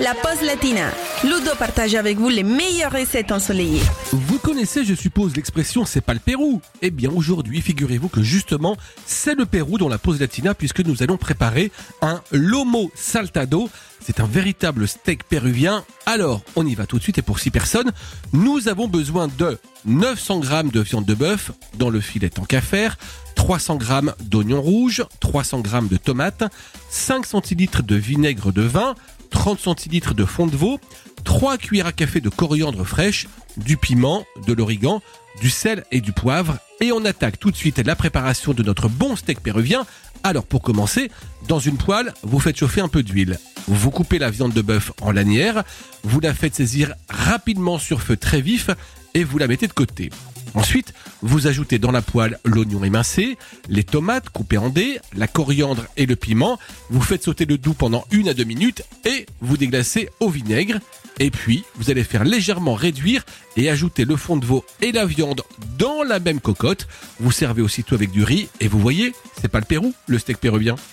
la pause latina. Ludo partage avec vous les meilleures recettes ensoleillées. Vous connaissez, je suppose, l'expression c'est pas le Pérou Eh bien, aujourd'hui, figurez-vous que justement, c'est le Pérou dans la pause latina puisque nous allons préparer un lomo saltado. C'est un véritable steak péruvien. Alors, on y va tout de suite et pour 6 personnes, nous avons besoin de 900 g de viande de bœuf dans le filet tant qu'à faire, 300 g d'oignons rouges, 300 g de tomates, 5 centilitres de vinaigre de vin, 30 centilitres de fond de veau, 3 cuillères à café de coriandre fraîche, du piment, de l'origan, du sel et du poivre. Et on attaque tout de suite la préparation de notre bon steak péruvien. Alors pour commencer, dans une poêle, vous faites chauffer un peu d'huile. Vous coupez la viande de bœuf en lanières, vous la faites saisir rapidement sur feu très vif et vous la mettez de côté. Ensuite, vous ajoutez dans la poêle l'oignon émincé, les tomates coupées en dés, la coriandre et le piment. Vous faites sauter le doux pendant une à deux minutes et vous déglacez au vinaigre. Et puis, vous allez faire légèrement réduire et ajouter le fond de veau et la viande dans la même cocotte. Vous servez aussitôt avec du riz et vous voyez, c'est pas le Pérou, le steak péruvien.